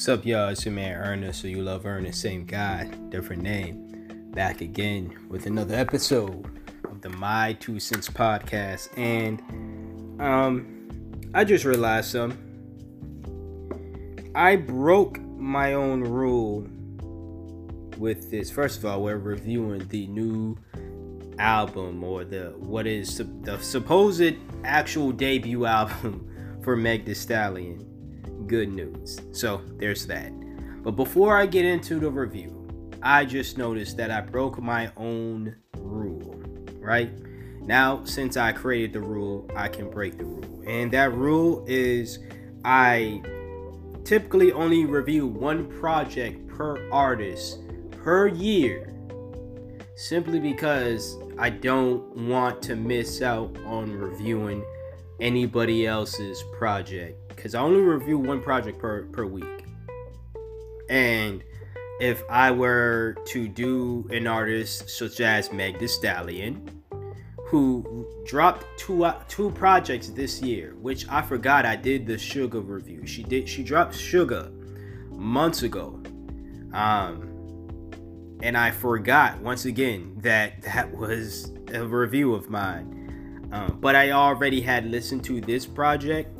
What's up, y'all? It's your man Ernest, so you love Ernest, same guy, different name. Back again with another episode of the My Two Cents podcast. And um I just realized some. I broke my own rule with this. First of all, we're reviewing the new album or the what is the supposed actual debut album for Meg Thee Stallion good news. So there's that. But before I get into the review, I just noticed that I broke my own rule, right? Now, since I created the rule, I can break the rule. And that rule is I typically only review one project per artist per year simply because I don't want to miss out on reviewing anybody else's project because I only review one project per per week. And if I were to do an artist such as Meg Thee Stallion, who dropped two uh, two projects this year, which I forgot I did the Sugar review. She did she dropped Sugar months ago. Um and I forgot once again that that was a review of mine. Um, but I already had listened to this project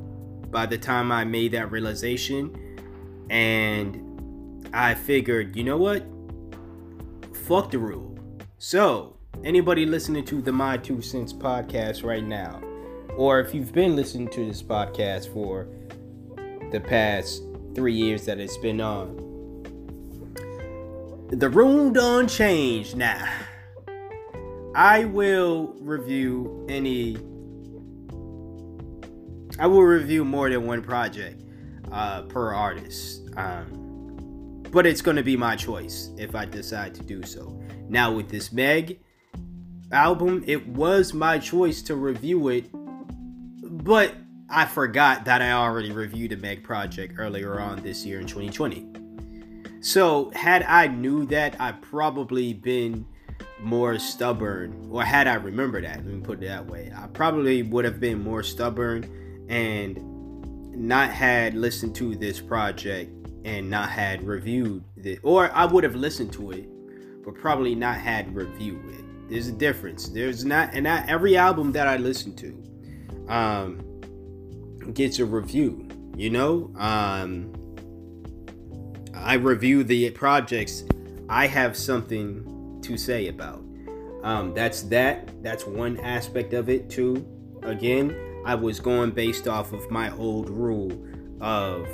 by the time I made that realization. And I figured, you know what? Fuck the rule. So, anybody listening to the My Two Cents podcast right now, or if you've been listening to this podcast for the past three years that it's been on, the rule done changed now. I will review any I will review more than one project uh, per artist. Um, but it's going to be my choice if I decide to do so. Now, with this Meg album, it was my choice to review it, but I forgot that I already reviewed a Meg project earlier on this year in 2020. So, had I knew that, I probably been more stubborn, or had I remembered that, let me put it that way, I probably would have been more stubborn and not had listened to this project and not had reviewed it, or I would have listened to it, but probably not had reviewed it. There's a difference. There's not, and not every album that I listen to, um, gets a review. You know, um, I review the projects I have something to say about. Um, that's that. That's one aspect of it too. Again, I was going based off of my old rule of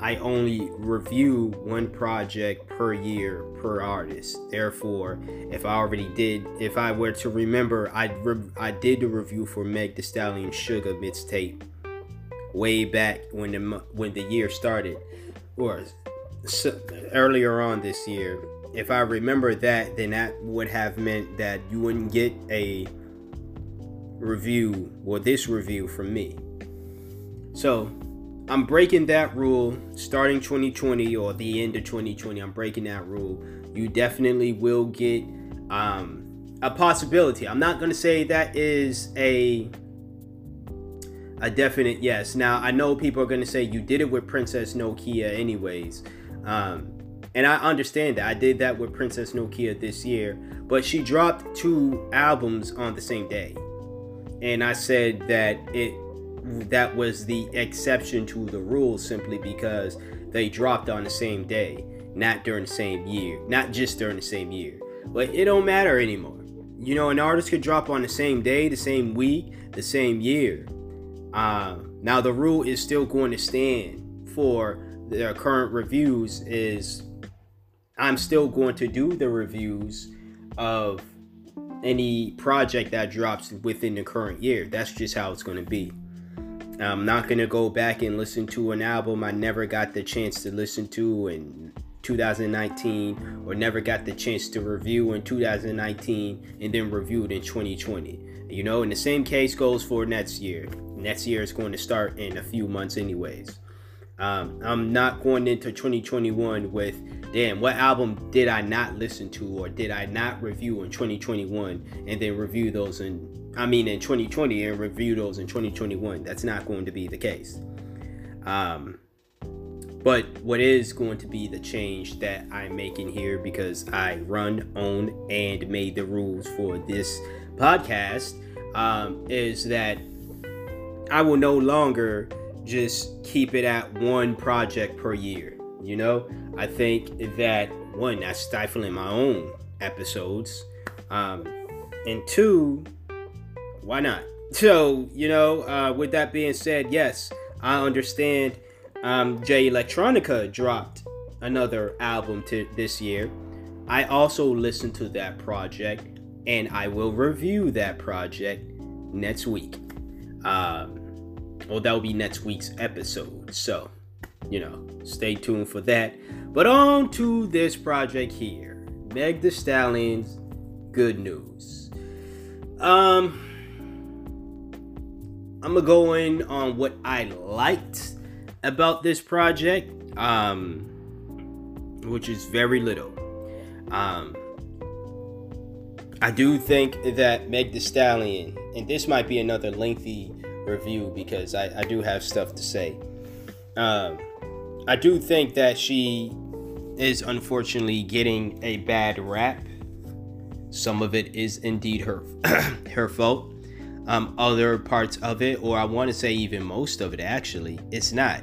I only review one project per year per artist. Therefore, if I already did, if I were to remember, I re- I did the review for Meg The Stallion Sugar mixtape way back when the when the year started, or so, earlier on this year. If I remember that, then that would have meant that you wouldn't get a review or this review from me. So I'm breaking that rule starting 2020 or the end of 2020. I'm breaking that rule. You definitely will get um, a possibility. I'm not going to say that is a a definite yes. Now I know people are going to say you did it with Princess Nokia anyways. Um, and I understand that. I did that with Princess Nokia this year, but she dropped two albums on the same day and I said that it that was the exception to the rule simply because they dropped on the same day, not during the same year, not just during the same year. But it don't matter anymore. You know, an artist could drop on the same day, the same week, the same year. Uh, now the rule is still going to stand for their current reviews. Is I'm still going to do the reviews of any project that drops within the current year. That's just how it's going to be. I'm not going to go back and listen to an album I never got the chance to listen to in 2019 or never got the chance to review in 2019 and then reviewed in 2020. You know, and the same case goes for next year. Next year is going to start in a few months, anyways. Um, I'm not going into 2021 with damn, what album did I not listen to or did I not review in 2021 and then review those in, I mean, in 2020 and review those in 2021? That's not going to be the case. Um, But what is going to be the change that I'm making here because I run, own, and made the rules for this podcast um, is that I will no longer just keep it at one project per year. You know, I think that one, that's stifling my own episodes. Um, and two, why not? So, you know, uh, with that being said, yes, I understand um, Jay Electronica dropped another album to this year. I also listened to that project and I will review that project next week. Um, well, that will be next week's episode. So, you know, stay tuned for that. But on to this project here Meg the Stallion's Good News. Um, I'm gonna go in on what I liked about this project, um, which is very little. Um, I do think that Meg the Stallion, and this might be another lengthy review because I, I do have stuff to say. Um, I do think that she is unfortunately getting a bad rap. Some of it is indeed her her fault. Um, other parts of it, or I want to say even most of it, actually, it's not.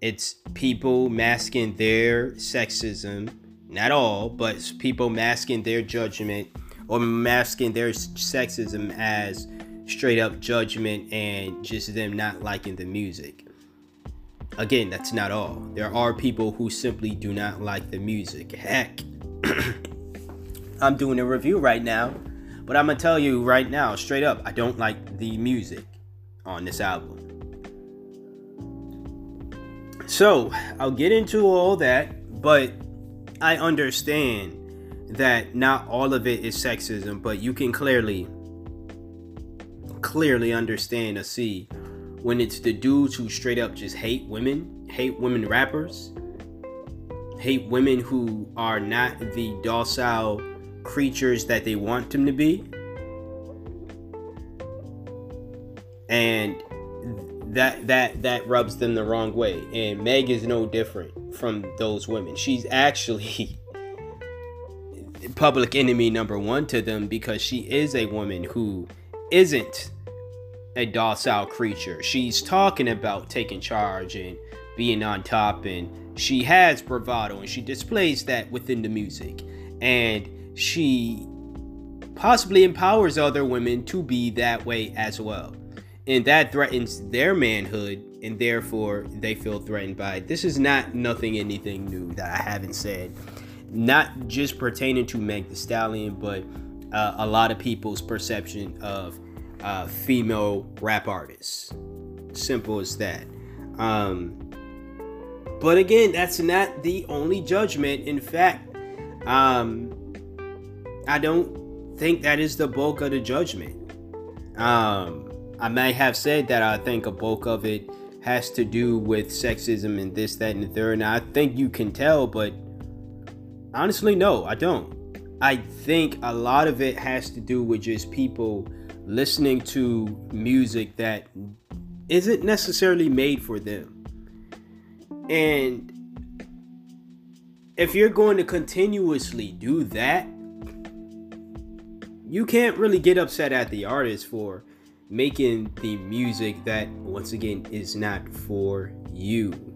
It's people masking their sexism, not all, but people masking their judgment or masking their sexism as straight up judgment and just them not liking the music. Again, that's not all. There are people who simply do not like the music. Heck, I'm doing a review right now but I'm gonna tell you right now, straight up, I don't like the music on this album. So I'll get into all that, but I understand that not all of it is sexism, but you can clearly, clearly understand or see when it's the dudes who straight up just hate women, hate women rappers, hate women who are not the docile creatures that they want them to be. And that that that rubs them the wrong way. And Meg is no different from those women. She's actually public enemy number 1 to them because she is a woman who isn't a docile creature. She's talking about taking charge and being on top and she has bravado and she displays that within the music. And she possibly empowers other women to be that way as well. And that threatens their manhood, and therefore they feel threatened by it. This is not nothing, anything new that I haven't said. Not just pertaining to Meg the Stallion, but uh, a lot of people's perception of uh, female rap artists. Simple as that. Um, but again, that's not the only judgment. In fact, um, I don't think that is the bulk of the judgment. Um, I may have said that I think a bulk of it has to do with sexism and this, that, and the third. And I think you can tell, but honestly, no, I don't. I think a lot of it has to do with just people listening to music that isn't necessarily made for them. And if you're going to continuously do that, you can't really get upset at the artist for making the music that once again is not for you.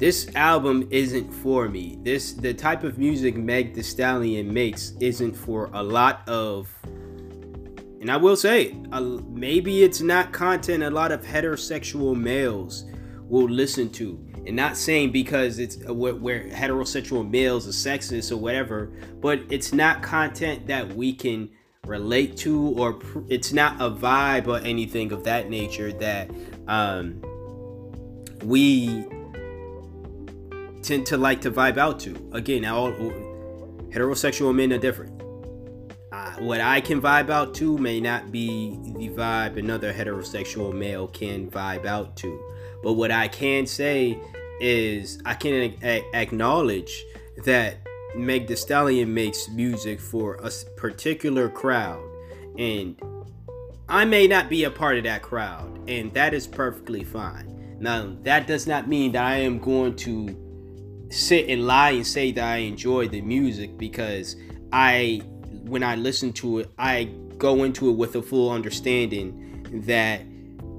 This album isn't for me. This the type of music Meg The Stallion makes isn't for a lot of and I will say, uh, maybe it's not content a lot of heterosexual males will listen to and not saying because it's uh, where heterosexual males are sexist or whatever, but it's not content that we can relate to or pr- it's not a vibe or anything of that nature that um, we tend to like to vibe out to. Again, all heterosexual men are different. Uh, what I can vibe out to may not be the vibe another heterosexual male can vibe out to. But what I can say is I can a- acknowledge that Meg The Stallion makes music for a particular crowd, and I may not be a part of that crowd, and that is perfectly fine. Now, that does not mean that I am going to sit and lie and say that I enjoy the music because I, when I listen to it, I go into it with a full understanding that,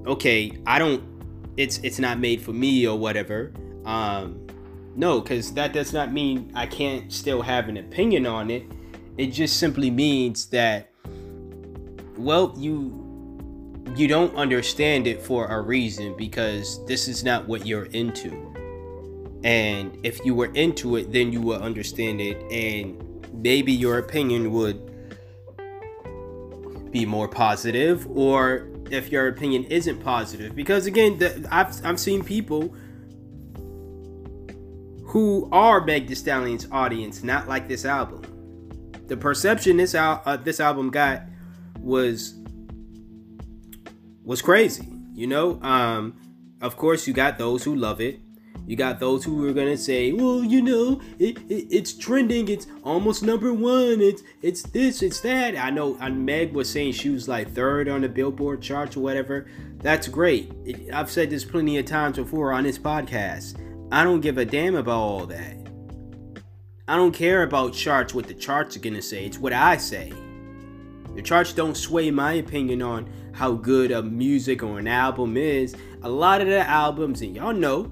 okay, I don't, it's it's not made for me or whatever. Um, no, because that does not mean I can't still have an opinion on it. It just simply means that, well, you you don't understand it for a reason because this is not what you're into. And if you were into it, then you would understand it, and maybe your opinion would be more positive, or if your opinion isn't positive. Because again, the, I've, I've seen people who are Meg Thee Stallion's audience not like this album. The perception this al- uh, this album got was was crazy. You know, um, of course, you got those who love it. You got those who are gonna say, "Well, you know, it, it, it's trending. It's almost number one. It's it's this. It's that." I know. And Meg was saying she was like third on the Billboard charts or whatever. That's great. I've said this plenty of times before on this podcast. I don't give a damn about all that. I don't care about charts. What the charts are gonna say. It's what I say. The charts don't sway my opinion on how good a music or an album is. A lot of the albums, and y'all know,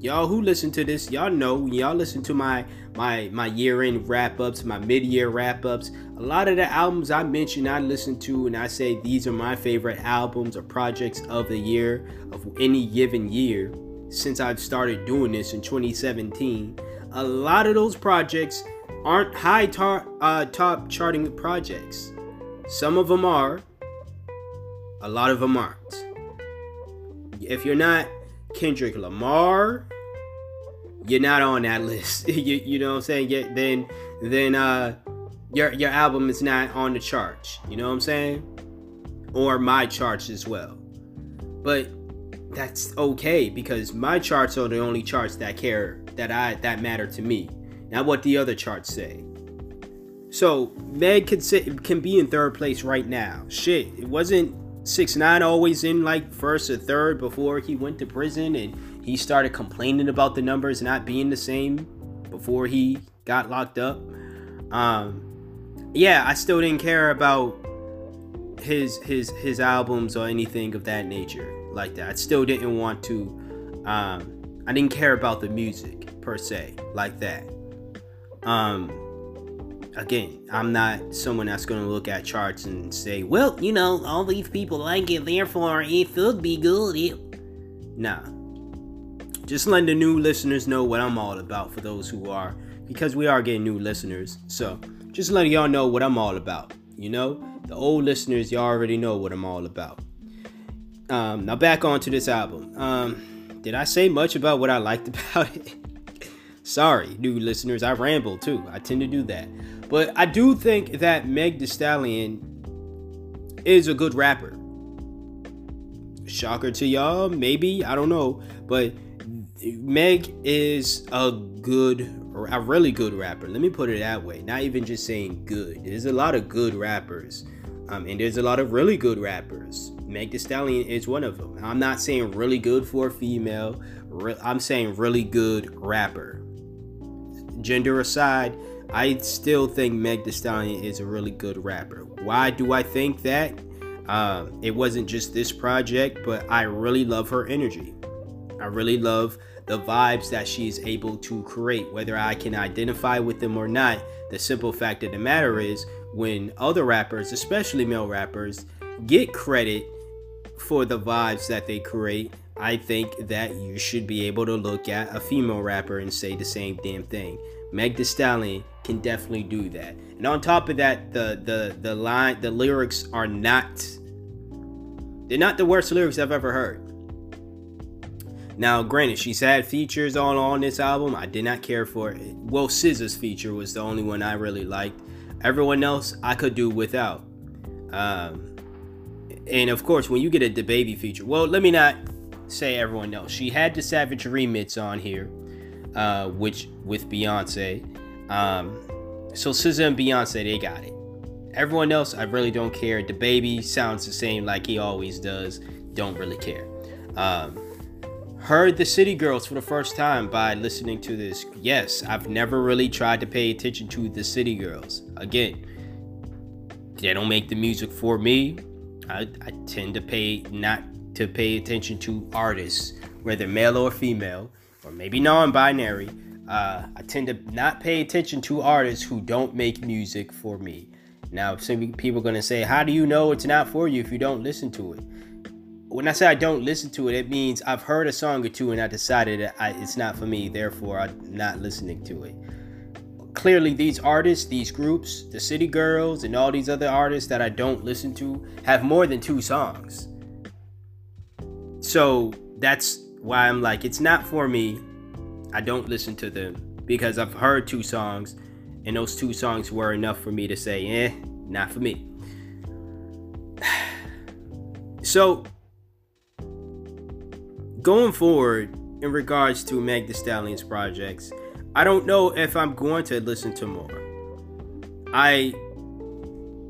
y'all who listen to this, y'all know, y'all listen to my my my year-end wrap-ups, my mid-year wrap-ups. A lot of the albums I mention, I listen to, and I say these are my favorite albums or projects of the year of any given year since I've started doing this in 2017. A lot of those projects aren't high tar- uh, top charting projects. Some of them are, a lot of them aren't. If you're not Kendrick Lamar, you're not on that list. you, you know what I'm saying? Yeah, then then uh your your album is not on the charts. You know what I'm saying? Or my charts as well. But that's okay because my charts are the only charts that care that I that matter to me. Not what the other charts say. So Meg can sit, can be in third place right now. Shit, it wasn't six nine always in like first or third before he went to prison and he started complaining about the numbers not being the same before he got locked up. Um, yeah, I still didn't care about his his his albums or anything of that nature like that. I still didn't want to. Um, I didn't care about the music per se like that. Um, again, I'm not someone that's going to look at charts and say, well, you know, all these people like it, therefore it should be good. Nah. Just letting the new listeners know what I'm all about for those who are, because we are getting new listeners. So, just letting y'all know what I'm all about. You know, the old listeners, y'all already know what I'm all about. Um, now, back onto this album. Um, did I say much about what I liked about it? Sorry, new listeners, I ramble too. I tend to do that. But I do think that Meg The Stallion is a good rapper. Shocker to y'all, maybe, I don't know. But Meg is a good, a really good rapper. Let me put it that way. Not even just saying good. There's a lot of good rappers. Um, and there's a lot of really good rappers. Meg The Stallion is one of them. I'm not saying really good for a female. I'm saying really good rapper. Gender aside, I still think Meg Thee Stallion is a really good rapper. Why do I think that? Um, it wasn't just this project, but I really love her energy. I really love the vibes that she's able to create, whether I can identify with them or not. The simple fact of the matter is, when other rappers, especially male rappers, get credit for the vibes that they create, I think that you should be able to look at a female rapper and say the same damn thing. Meg Thee Stallion can definitely do that. And on top of that, the the the line, the lyrics are not they're not the worst lyrics I've ever heard. Now, granted, she's had features on on this album. I did not care for it. Well, SZA's feature was the only one I really liked. Everyone else I could do without. Um, and of course, when you get a DaBaby feature, well, let me not say everyone else. She had the Savage remix on here, uh, which with Beyonce. Um, so SZA and Beyonce, they got it. Everyone else, I really don't care. DaBaby sounds the same like he always does. Don't really care. Um, heard the City Girls for the first time by listening to this. Yes, I've never really tried to pay attention to the City Girls. Again, they don't make the music for me. I, I tend to pay not to pay attention to artists, whether male or female, or maybe non-binary. Uh, I tend to not pay attention to artists who don't make music for me. Now, some people are gonna say, "How do you know it's not for you if you don't listen to it?" when I say I don't listen to it, it means I've heard a song or two and I decided I, it's not for me. Therefore, I'm not listening to it. Clearly, these artists, these groups, the City Girls, and all these other artists that I don't listen to have more than two songs. So that's why I'm like, it's not for me. I don't listen to them because I've heard two songs, and those two songs were enough for me to say, eh, not for me. So going forward in regards to Meg the Stallion's projects, I don't know if I'm going to listen to more. I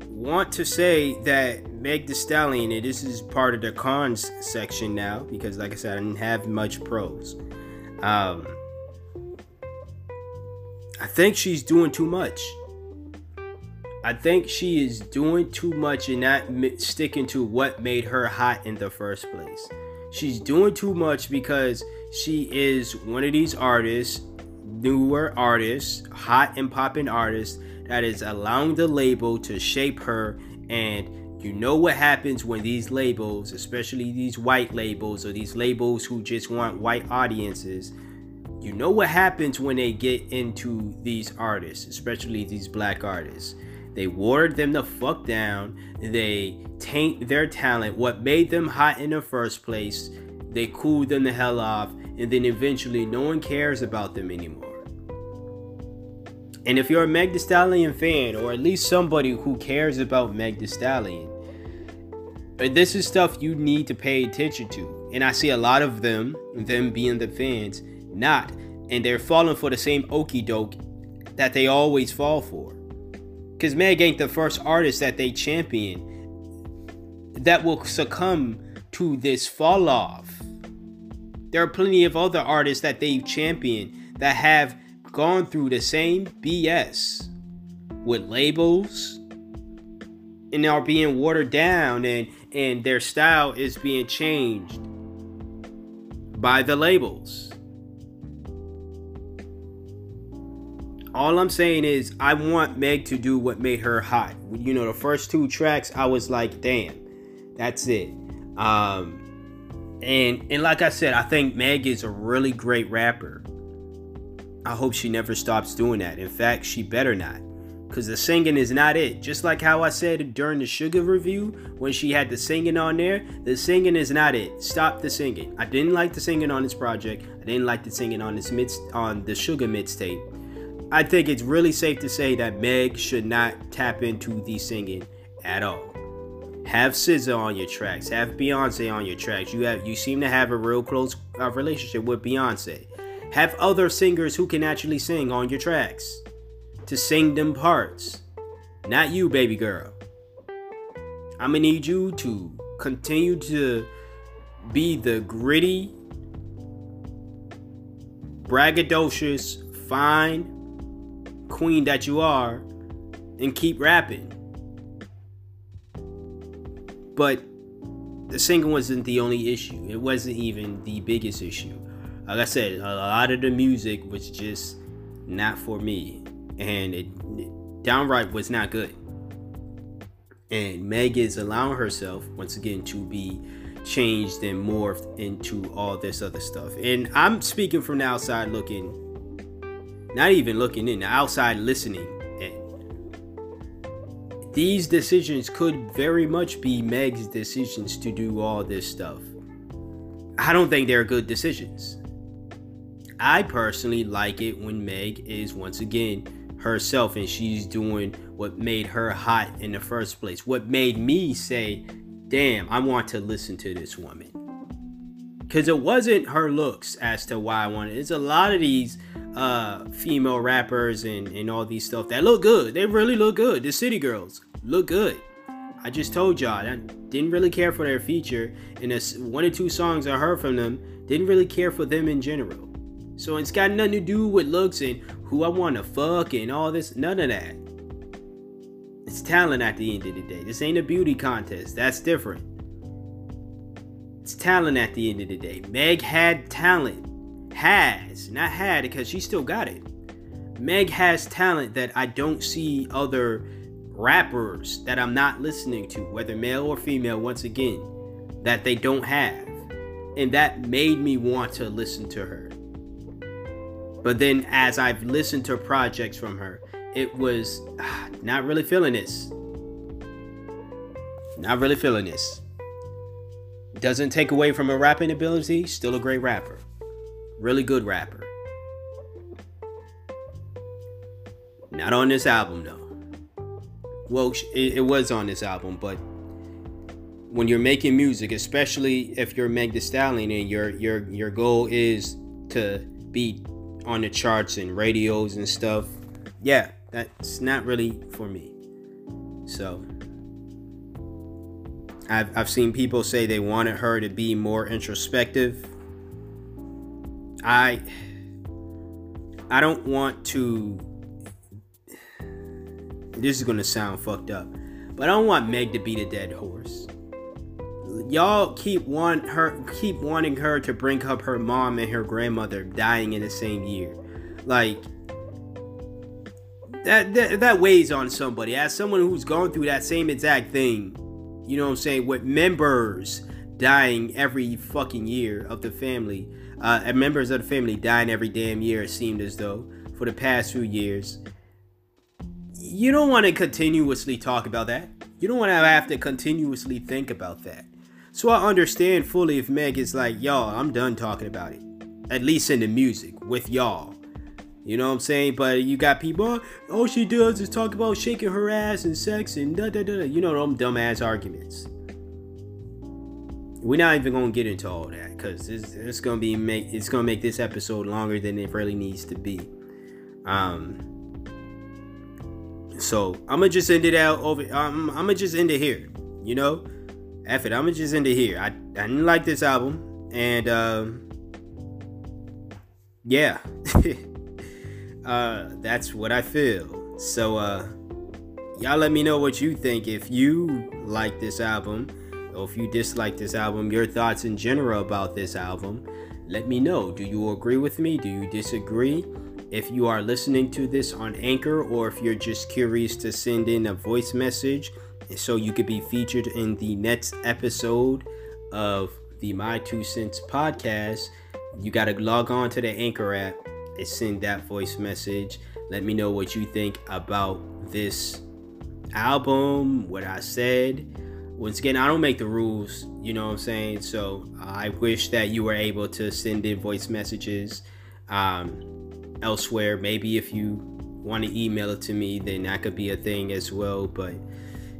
want to say that Meg the Stallion, and this is part of the cons section now, because like I said, I didn't have much pros. Um, I think she's doing too much. I think she is doing too much and not sticking to what made her hot in the first place she's doing too much because she is one of these artists, newer artists, hot and popping artists that is allowing the label to shape her and you know what happens when these labels, especially these white labels or these labels who just want white audiences, you know what happens when they get into these artists, especially these black artists. They watered them the fuck down. They taint their talent. What made them hot in the first place, they cool them the hell off. And then eventually, no one cares about them anymore. And if you're a Meg Thee Stallion fan, or at least somebody who cares about Meg Thee Stallion, uh, this is stuff you need to pay attention to. And I see a lot of them, them being the fans, not. And they're falling for the same okey doke that they always fall for. Because Meg ain't the first artist that they champion that will succumb to this fall off. There are plenty of other artists that they've championed that have gone through the same BS with labels and are being watered down and and their style is being changed by the labels. All I'm saying is I want Meg to do what made her hot. You know, the first two tracks, I was like, damn, that's it. Um, and and like I said, I think Meg is a really great rapper. I hope she never stops doing that. In fact, she better not. Cause the singing is not it. Just like how I said during the Sugar review, when she had the singing on there, the singing is not it. Stop the singing. I didn't like the singing on this project. I didn't like the singing on this mix on the Sugar mixtape. I think it's really safe to say that Meg should not tap into the singing at all. Have SZA on your tracks. Have Beyonce on your tracks. You have you seem to have a real close uh, relationship with Beyonce. Have other singers who can actually sing on your tracks to sing them parts. Not you, baby girl. I'm gonna need you to continue to be the gritty, braggadocious, fine, queen that you are and keep rapping. But the singing wasn't the only issue. It wasn't even the biggest issue. Like I said, a lot of the music was just not for me. And it, it downright was not good. And Meg is allowing herself, once again, to be changed and morphed into all this other stuff. And I'm speaking from the outside looking not even looking in, outside listening. These decisions could very much be Meg's decisions to do all this stuff. I don't think they're good decisions. I personally like it when Meg is once again herself and she's doing what made her hot in the first place. What made me say, damn, I want to listen to this woman. Because it wasn't her looks as to why I wanted. It's a lot of these uh, female rappers and, and all these stuff that look good. They really look good. The City Girls look good. I just told y'all I didn't really care for their feature, and one or two songs I heard from them didn't really care for them in general. So it's got nothing to do with looks and who I want to fuck and all this. None of that. It's talent at the end of the day. This ain't a beauty contest. That's different. It's talent at the end of the day. Meg had talent. Has. Not had because she still got it. Meg has talent that I don't see other rappers that I'm not listening to, whether male or female, once again, that they don't have. And that made me want to listen to her. But then as I've listened to projects from her, it was not really feeling this. Not really feeling this. Doesn't take away from her rapping ability, still a great rapper. Really good rapper. Not on this album though. Well, it, was on this album, but when you're making music, especially if you're Meg Thee Stallion and your your your goal is to be on the charts and radios and stuff, yeah, that's not really for me. So I've I've seen people say they wanted her to be more introspective. I I don't want to this is gonna sound fucked up, but I don't want Meg to be the dead horse. Y'all keep want her keep wanting her to bring up her mom and her grandmother dying in the same year. Like that, that that weighs on somebody. As someone who's gone through that same exact thing, you know what I'm saying, with members dying every fucking year of the family, uh, members of the family dying every damn year. It seemed as though for the past few years, you don't want to continuously talk about that. You don't want to have to continuously think about that. So I understand fully if Meg is like, y'all, I'm done talking about it. At least in the music with y'all. You know what I'm saying? But you got people, all she does is talk about shaking her ass and sex and da da da. You know them dumbass arguments. We're not even gonna get into all that because it's, it's gonna be make it's gonna make this episode longer than it really needs to be. Um, so I'm gonna just end it out over. Um, I'm gonna just end it here. You know, F it. I'm gonna just end it here. I, I didn't like this album, and um, yeah, uh, that's what I feel. So uh, y'all let me know what you think. If you like this album, or if you dislike this album, your thoughts in general about this album. Let me know. Do you agree with me? Do you disagree? If you are listening to this on Anchor or if you're just curious to send in a voice message so you could be featured in the next episode of the My Two Cents podcast, you got to log on to the Anchor app and send that voice message. Let me know what you think about this album, what I said. Once again, I don't make the rules, you know what I'm saying? So I wish that you were able to send in voice messages. Um, elsewhere. Maybe if you want to email it to me, then that could be a thing as well. But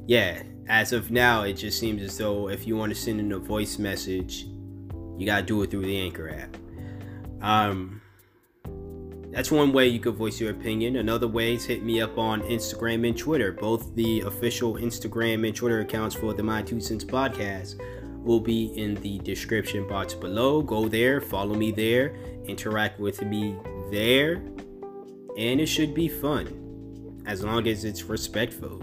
yeah, as of now, it just seems as though if you want to send in a voice message, you gotta do it through the Anchor app. Um, that's one way you could voice your opinion. Another way is hit me up on Instagram and Twitter. Both the official Instagram and Twitter accounts for the My Two Cents podcast will be in the description box below. Go there, follow me there, interact with me there, and it should be fun as long as it's respectful.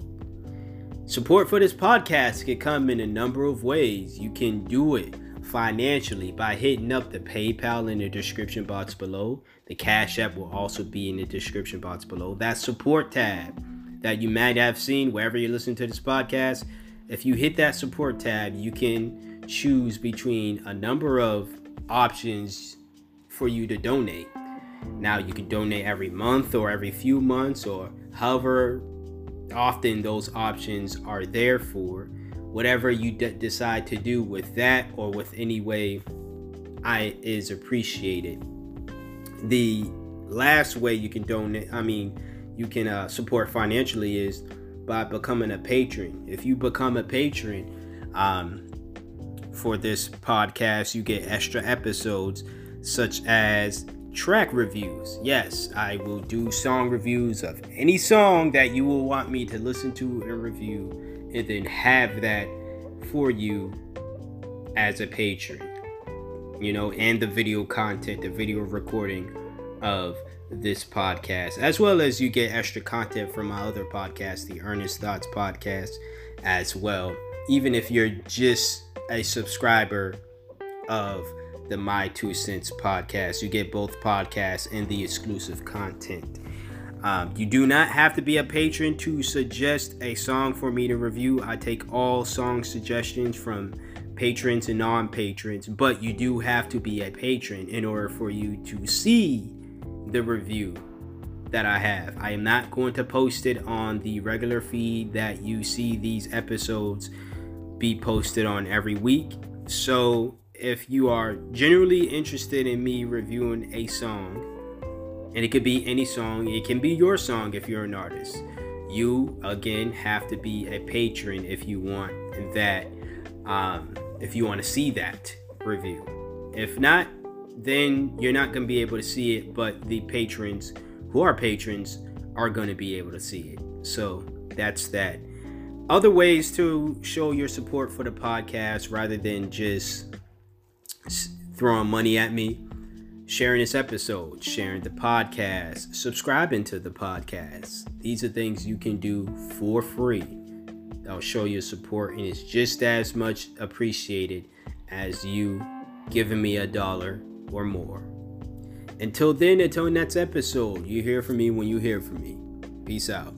Support for this podcast can come in a number of ways. You can do it financially by hitting up the PayPal in the description box below. The Cash App will also be in the description box below. That support tab that you might have seen wherever you listen to this podcast. If you hit that support tab, you can choose between a number of options for you to donate. Now you can donate every month or every few months or however often those options are there for. Whatever you decide to do with that or with any way I is appreciated. The last way you can donate, I mean, you can uh, support financially is by becoming a patron. If you become a patron um, for this podcast, you get extra episodes such as track reviews. Yes, I will do song reviews of any song that you will want me to listen to and review and then have that for you as a patron. You know, and the video content, the video recording of this podcast, as well as you get extra content from my other podcast, the Earnest Thoughts podcast, as well. Even if you're just a subscriber of the My Two Cents podcast, you get both podcasts and the exclusive content. Um, you do not have to be a patron to suggest a song for me to review. I take all song suggestions from patrons and non patrons, but you do have to be a patron in order for you to see the review that I have. I am not going to post it on the regular feed that you see these episodes be posted on every week. So if you are generally interested in me reviewing a song, and it could be any song, it can be your song if you're an artist. You again have to be a patron if you want that, um, if you want to see that review. If not, then you're not going to be able to see it, but the patrons who are patrons are going to be able to see it. So that's that. Other ways to show your support for the podcast rather than just throwing money at me sharing this episode, sharing the podcast, subscribing to the podcast. These are things you can do for free. I'll show your support, and it's just as much appreciated as you giving me a dollar or more. Until then, until next episode, you hear from me when you hear from me. Peace out.